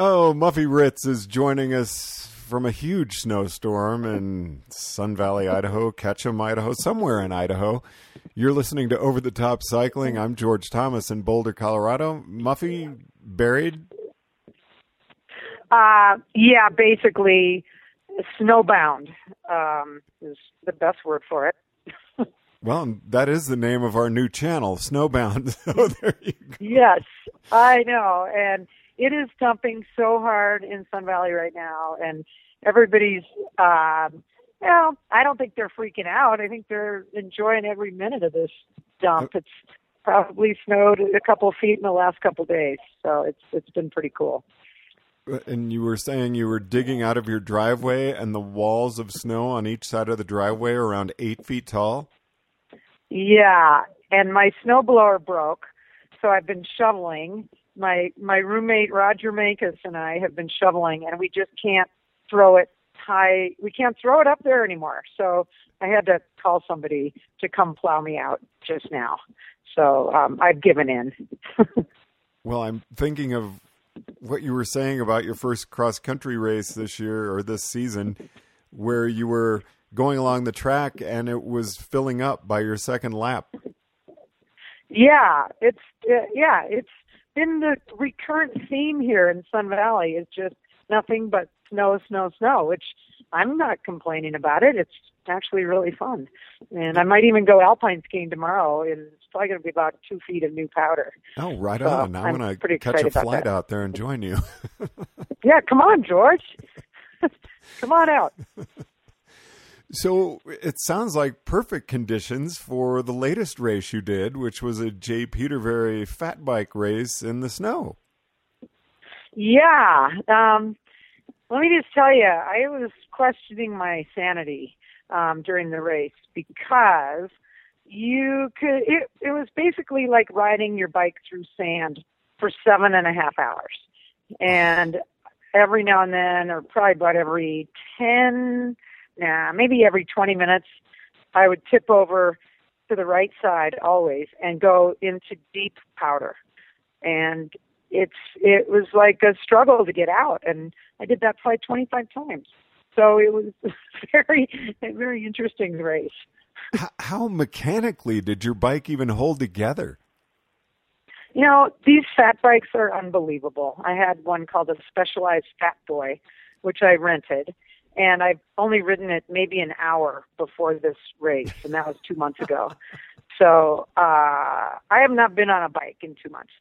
Oh, Muffy Ritz is joining us from a huge snowstorm in Sun Valley, Idaho, Ketchum, Idaho, somewhere in Idaho. You're listening to Over the Top Cycling. I'm George Thomas in Boulder, Colorado. Muffy buried? Uh, yeah, basically snowbound um, is the best word for it. Well, that is the name of our new channel, Snowbound. so there you go. Yes, I know, and it is dumping so hard in Sun Valley right now, and everybody's. Um, well, I don't think they're freaking out. I think they're enjoying every minute of this dump. It's probably snowed a couple feet in the last couple days, so it's it's been pretty cool. And you were saying you were digging out of your driveway, and the walls of snow on each side of the driveway are around eight feet tall. Yeah, and my snowblower broke, so I've been shoveling. My my roommate Roger Mankus and I have been shoveling, and we just can't throw it high. We can't throw it up there anymore. So I had to call somebody to come plow me out just now. So um, I've given in. well, I'm thinking of what you were saying about your first cross country race this year or this season, where you were going along the track and it was filling up by your second lap. Yeah, it's uh, yeah, it's been the recurrent theme here in Sun Valley is just nothing but snow, snow, snow, which I'm not complaining about it. It's actually really fun. And I might even go alpine skiing tomorrow. And it's probably going to be about two feet of new powder. Oh, right so on. I'm, going to catch a flight out there and join you. yeah, come on, George. come on out. So it sounds like perfect conditions for the latest race you did, which was a Jay Petervary fat bike race in the snow. Yeah. Um, let me just tell you, I was questioning my sanity um, during the race because you could. It, it was basically like riding your bike through sand for seven and a half hours, and every now and then, or probably about every ten nah, maybe every 20 minutes, I would tip over to the right side always and go into deep powder. And it's it was like a struggle to get out, and I did that flight 25 times. So it was very very interesting race. How mechanically did your bike even hold together? You know, these fat bikes are unbelievable. I had one called a Specialized Fat Boy, which I rented, and I've only ridden it maybe an hour before this race, and that was two months ago. So uh, I have not been on a bike in two months.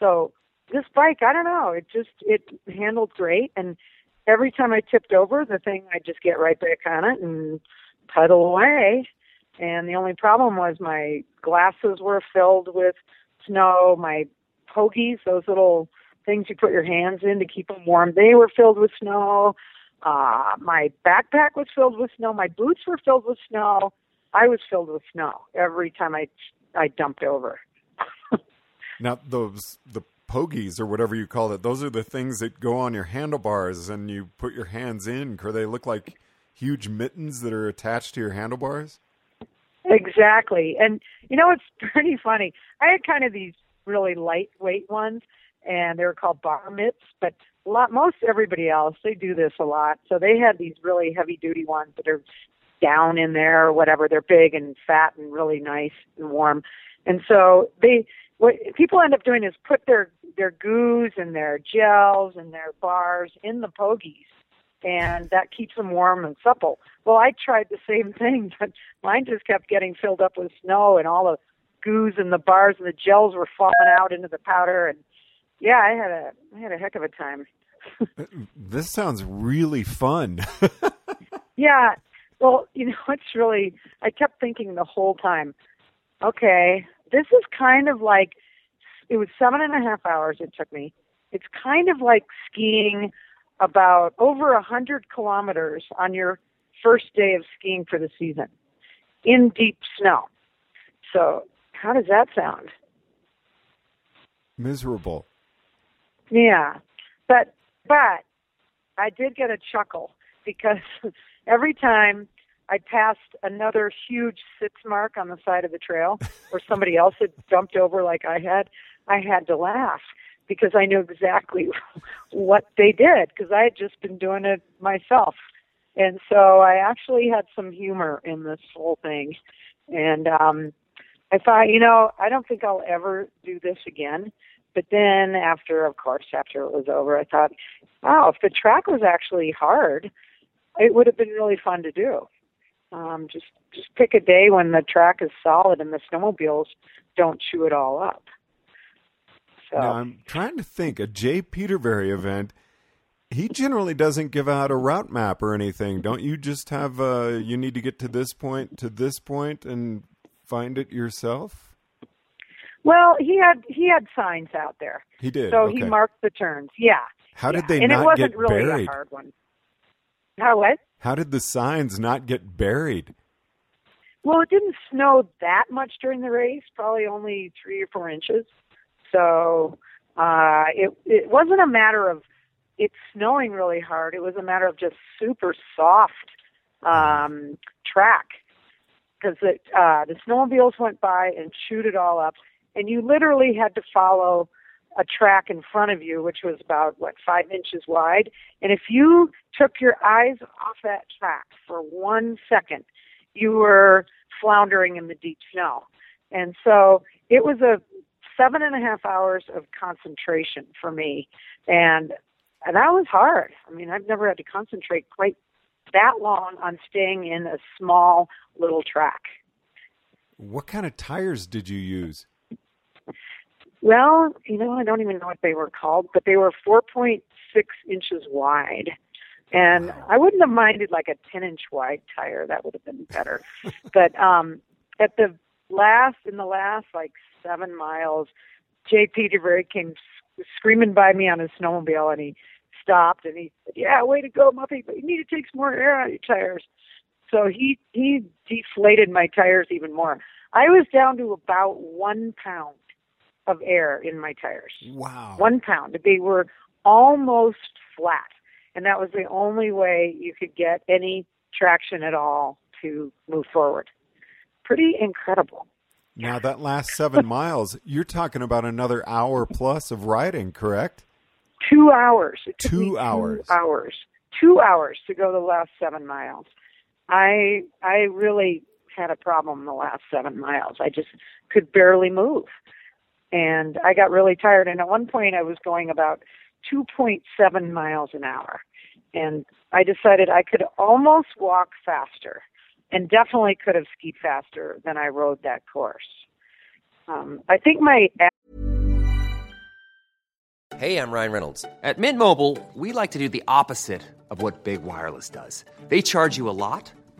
So this bike, I don't know, it just it handled great, and every time I tipped over, the thing I just get right back on it and pedal away. And the only problem was my glasses were filled with snow. My pogies, those little things you put your hands in to keep them warm, they were filled with snow. Uh, my backpack was filled with snow. My boots were filled with snow. I was filled with snow every time I I dumped over. now those the pogies or whatever you call it, those are the things that go on your handlebars and you put your hands in. Or they look like huge mittens that are attached to your handlebars. Exactly, and you know it's pretty funny. I had kind of these really lightweight ones, and they were called bar mitts, but lot most everybody else they do this a lot. So they had these really heavy duty ones that are down in there or whatever. They're big and fat and really nice and warm. And so they what people end up doing is put their their goos and their gels and their bars in the pogies and that keeps them warm and supple. Well, I tried the same thing, but mine just kept getting filled up with snow, and all the goos and the bars and the gels were falling out into the powder, and yeah, I had a I had a heck of a time. Uh, this sounds really fun. yeah, well, you know, it's really I kept thinking the whole time. Okay, this is kind of like it was seven and a half hours it took me. It's kind of like skiing about over a hundred kilometers on your first day of skiing for the season in deep snow. So how does that sound? Miserable. Yeah. But but I did get a chuckle because every time I passed another huge six mark on the side of the trail or somebody else had jumped over like I had, I had to laugh because I knew exactly what they did because I had just been doing it myself. And so I actually had some humor in this whole thing. And um I thought, you know, I don't think I'll ever do this again. But then after of course after it was over I thought, wow, if the track was actually hard, it would have been really fun to do. Um, just just pick a day when the track is solid and the snowmobiles don't chew it all up. So now I'm trying to think a Jay Petervary event. He generally doesn't give out a route map or anything. Don't you just have uh you need to get to this point to this point and find it yourself? Well, he had he had signs out there. He did. So okay. he marked the turns. Yeah. How yeah. did they and not it wasn't get really buried? a hard one. How what? How did the signs not get buried? Well, it didn't snow that much during the race, probably only three or four inches. So uh, it it wasn't a matter of it snowing really hard. It was a matter of just super soft um, track because uh, the snowmobiles went by and chewed it all up, and you literally had to follow a track in front of you, which was about what five inches wide. And if you took your eyes off that track for one second, you were floundering in the deep snow. And so it was a seven and a half hours of concentration for me, and and that was hard. I mean, I've never had to concentrate quite that long on staying in a small little track. What kind of tires did you use? Well, you know, I don't even know what they were called, but they were 4.6 inches wide. And Wow. I wouldn't have minded like a 10 inch wide tire. That would have been better. but um, at the last, in the last like seven miles, Jay Petervary came s- screaming by me on his snowmobile and he stopped and he said, Yeah, way to go, Muffy, but you need to take some more air out of your tires. So he he deflated my tires even more. I was down to about one pound of air in my tires. Wow. One pound. They were almost flat. And that was the only way you could get any traction at all to move forward. Pretty incredible. Now that last seven miles, you're talking about another hour plus of riding, correct? Two hours. It took Two hours. Two hours. Two hours to go the last seven miles. I I really had a problem the last seven miles. I just could barely move. And I got really tired and at one point I was going about 2.7 miles an hour. And I decided I could almost walk faster and definitely could have skied faster than I rode that course. Um, I think my Hey, I'm Ryan Reynolds. At Mint Mobile, we like to do the opposite of what Big Wireless does. They charge you a lot,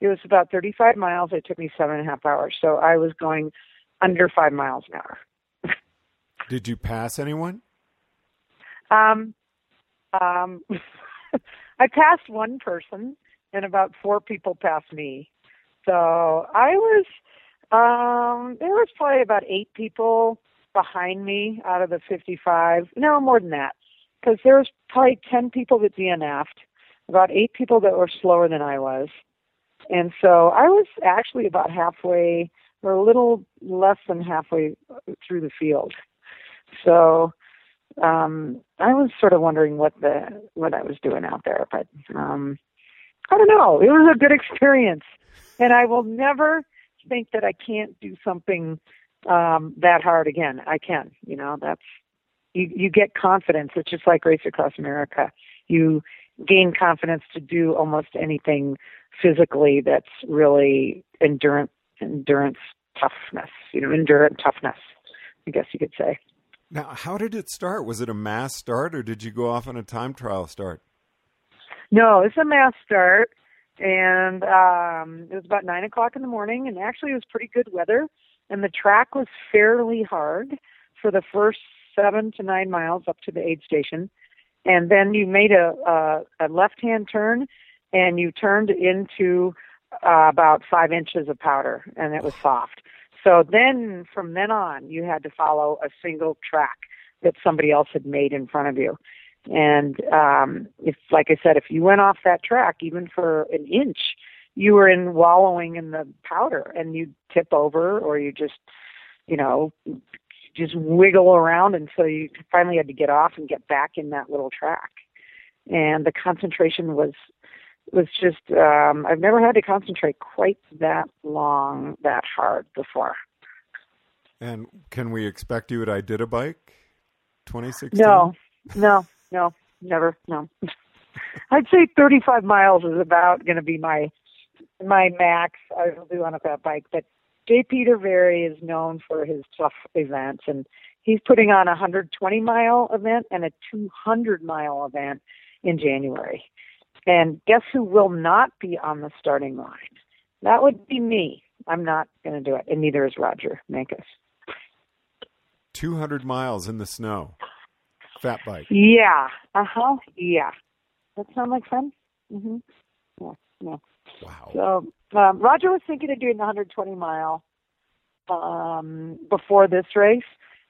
it was about 35 miles. It took me seven and a half hours. So I was going under five miles an hour. Did you pass anyone? Um, um, I passed one person, and about four people passed me. So I was, um, there was probably about eight people behind me out of the 55. No, more than that, because there was probably 10 people that DNF'd, about eight people that were slower than I was. And so I was actually about halfway, or a little less than halfway through the field. So um, I was sort of wondering what the what I was doing out there, but um, I don't know. It was a good experience, and I will never think that I can't do something um, that hard again. I can. You know, that's you. You get confidence. It's just like Race Across America. You gain confidence to do almost anything physically that's really endurance endurance toughness. You know, endurance toughness. I guess you could say. Now, how did it start? Was it a mass start, or did you go off on a time trial start? No, it's a mass start, and um, it was about nine o'clock in the morning, and actually it was pretty good weather, and the track was fairly hard for the first seven to nine miles up to the aid station, and then you made a a, a left-hand turn, and you turned into uh, about five inches of powder, and it was soft. So then, from then on, you had to follow a single track that somebody else had made in front of you. And um, if, like I said, if you went off that track, even for an inch, you were in wallowing in the powder, and you'd tip over, or you just, you know, just wiggle around until you finally had to get off and get back in that little track. And the concentration was was just um I've never had to concentrate quite that long that hard before. And can we expect you at Iditabike 2016? No. No, no, never. No. I'd say 35 miles is about going to be my my max I will do on a fat bike, but Jay Petervary is known for his tough events and he's putting on a 120 mile event and a 200 mile event in January. And guess who will not be on the starting line? That would be me. I'm not going to do it, and neither is Roger Mankus. 200 miles in the snow. Fat bike. Yeah. Uh huh. Yeah. That sound like fun? Mm-hmm. Yeah. Yeah. Wow. So um, Roger was thinking of doing the 120 mile um, before this race,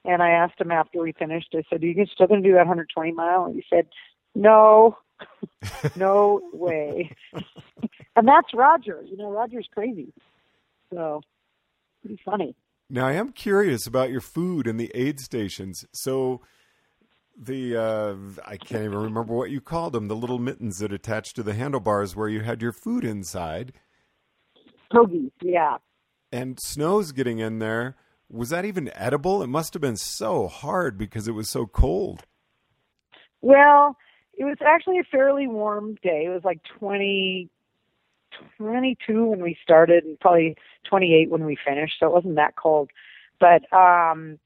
and I asked him after we finished. I said, "Are you still going to do that 120 mile?" And he said, "No, no way. and that's Roger. You know, Roger's crazy. So, pretty funny. Now, I am curious about your food and the aid stations. So, the uh, I can't even remember what you called them, the little mittens that attached to the handlebars where you had your food inside. Pogies, yeah. And snow's getting in there. Was that even edible? It must have been so hard because it was so cold. Well, it was actually a fairly warm day. It was like 20, 22 when we started and probably 28 when we finished. So it wasn't that cold. But, um,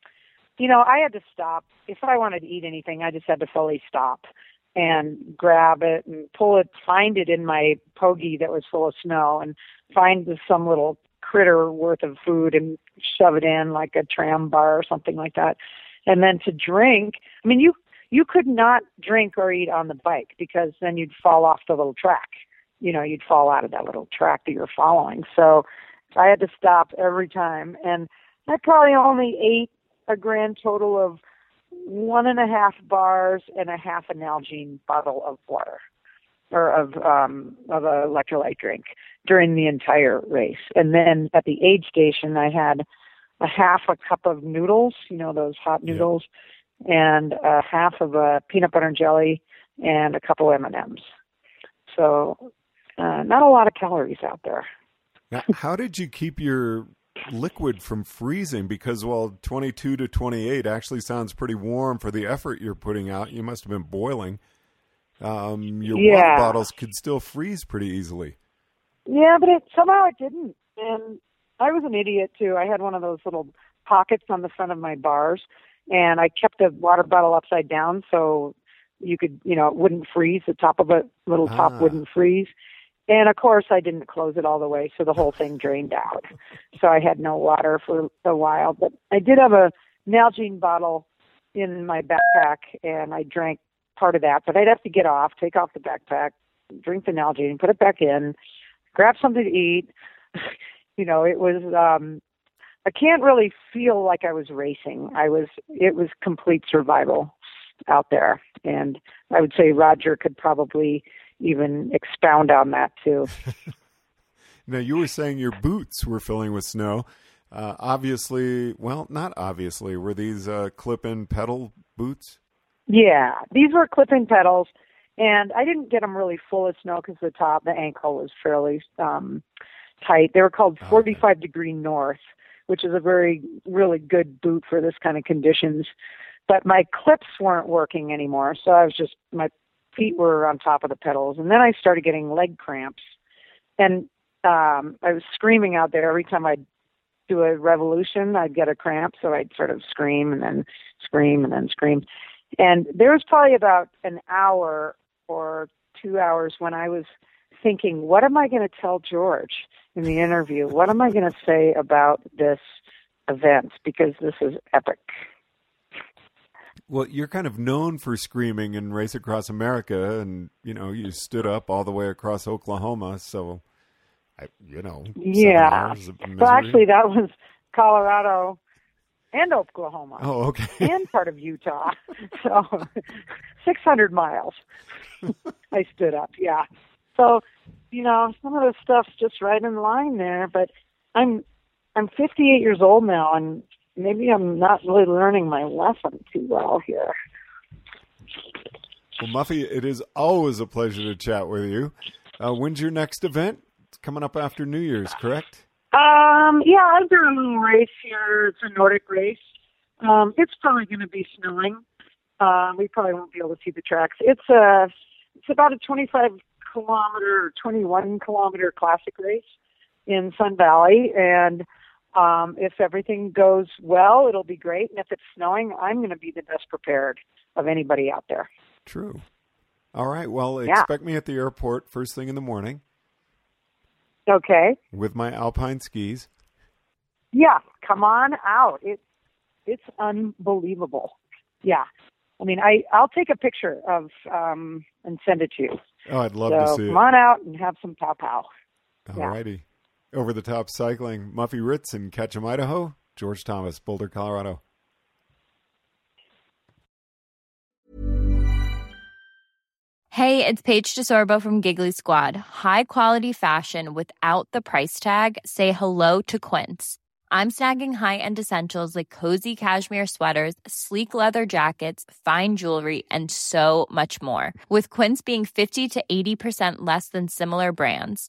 you know, I had to stop. If I wanted to eat anything, I just had to fully stop and grab it and pull it, find it in my pogie that was full of snow and find some little critter worth of food and shove it in like a tram bar or something like that. And then to drink, I mean, you you could not drink or eat on the bike because then you'd fall off the little track. You know, you'd fall out of that little track that you're following. So I had to stop every time. And I probably only ate a grand total of one and a half bars and a half an Nalgene bottle of water or of um of a electrolyte drink during the entire race. And then at the aid station I had a half a cup of noodles, you know, those hot noodles, and a half of a peanut butter and jelly and a couple M&Ms. So uh, not a lot of calories out there. Now, how did you keep your liquid from freezing? Because while 22 to 28 actually sounds pretty warm for the effort you're putting out, you must have been boiling. Um, your yeah. water bottles could still freeze pretty easily. Yeah, but it, somehow it didn't. And I was an idiot too. I had one of those little pockets on the front of my bars and I kept the water bottle upside down so you could, you know, it wouldn't freeze. The top of it, little top Ah. wouldn't freeze. And of course, I didn't close it all the way, so the whole thing drained out. So I had no water for a while. But I did have a Nalgene bottle in my backpack, and I drank part of that. But I'd have to get off, take off the backpack, drink the Nalgene, put it back in, grab something to eat. you know, it was. um I can't really feel like I was racing. I was. It was complete survival out there, and I would say Roger could probably even expound on that too. now you were saying your boots were filling with snow. Uh, obviously, well, not obviously. Were these uh, clip-in pedal boots? Yeah, these were clip-in pedals, and I didn't get them really full of snow because the top, the ankle was fairly um, tight. They were called 45 okay. degree north, which is a very really good boot for this kind of conditions. But my clips weren't working anymore, so I was just my feet were on top of the pedals, and then I started getting leg cramps, and um, I was screaming out there every time I'd do a revolution. I'd get a cramp, so I'd sort of scream and then scream and then scream. And there was probably about an hour or two hours when I was thinking, what am I going to tell George in the interview? What am I going to say about this event? Because this is epic. Well, you're kind of known for screaming in Race Across America, and you know you stood up all the way across Oklahoma. So, I, you know, yeah. Well, actually, that was Colorado and Oklahoma. Oh, okay. and part of Utah. So, 600 miles. I stood up. Yeah. So, you know, some of the stuff's just right in line there. But I'm I'm 58 years old now, and maybe I'm not really learning my lesson too well here. Well, Muffy, it is always a pleasure to chat with you. Uh, when's your next event? It's coming up after New Year's, correct? Um, yeah, I've done a little race here. It's a Nordic race. Um, it's probably going to be snowing. Uh, we probably won't be able to see the tracks. It's a, it's about a 25 kilometer or 21 kilometer classic race in Sun Valley, and um, if everything goes well, it'll be great. And if it's snowing, I'm going to be the best prepared of anybody out there. True. All right. Well, yeah. expect me at the airport first thing in the morning. Okay. With my alpine skis. Yeah, come on out. It it's unbelievable. Yeah. I mean, I I'll take a picture of um and send it to you. Oh, I'd love so to see come it. on out and have some pow pow. All righty. Yeah. Over the top cycling, Muffy Ritz in Ketchum, Idaho. George Thomas, Boulder, Colorado. Hey, it's Paige DeSorbo from Giggly Squad. High quality fashion without the price tag. Say hello to Quince. I'm snagging high end essentials like cozy cashmere sweaters, sleek leather jackets, fine jewelry, and so much more. With Quince being 50 to 80% less than similar brands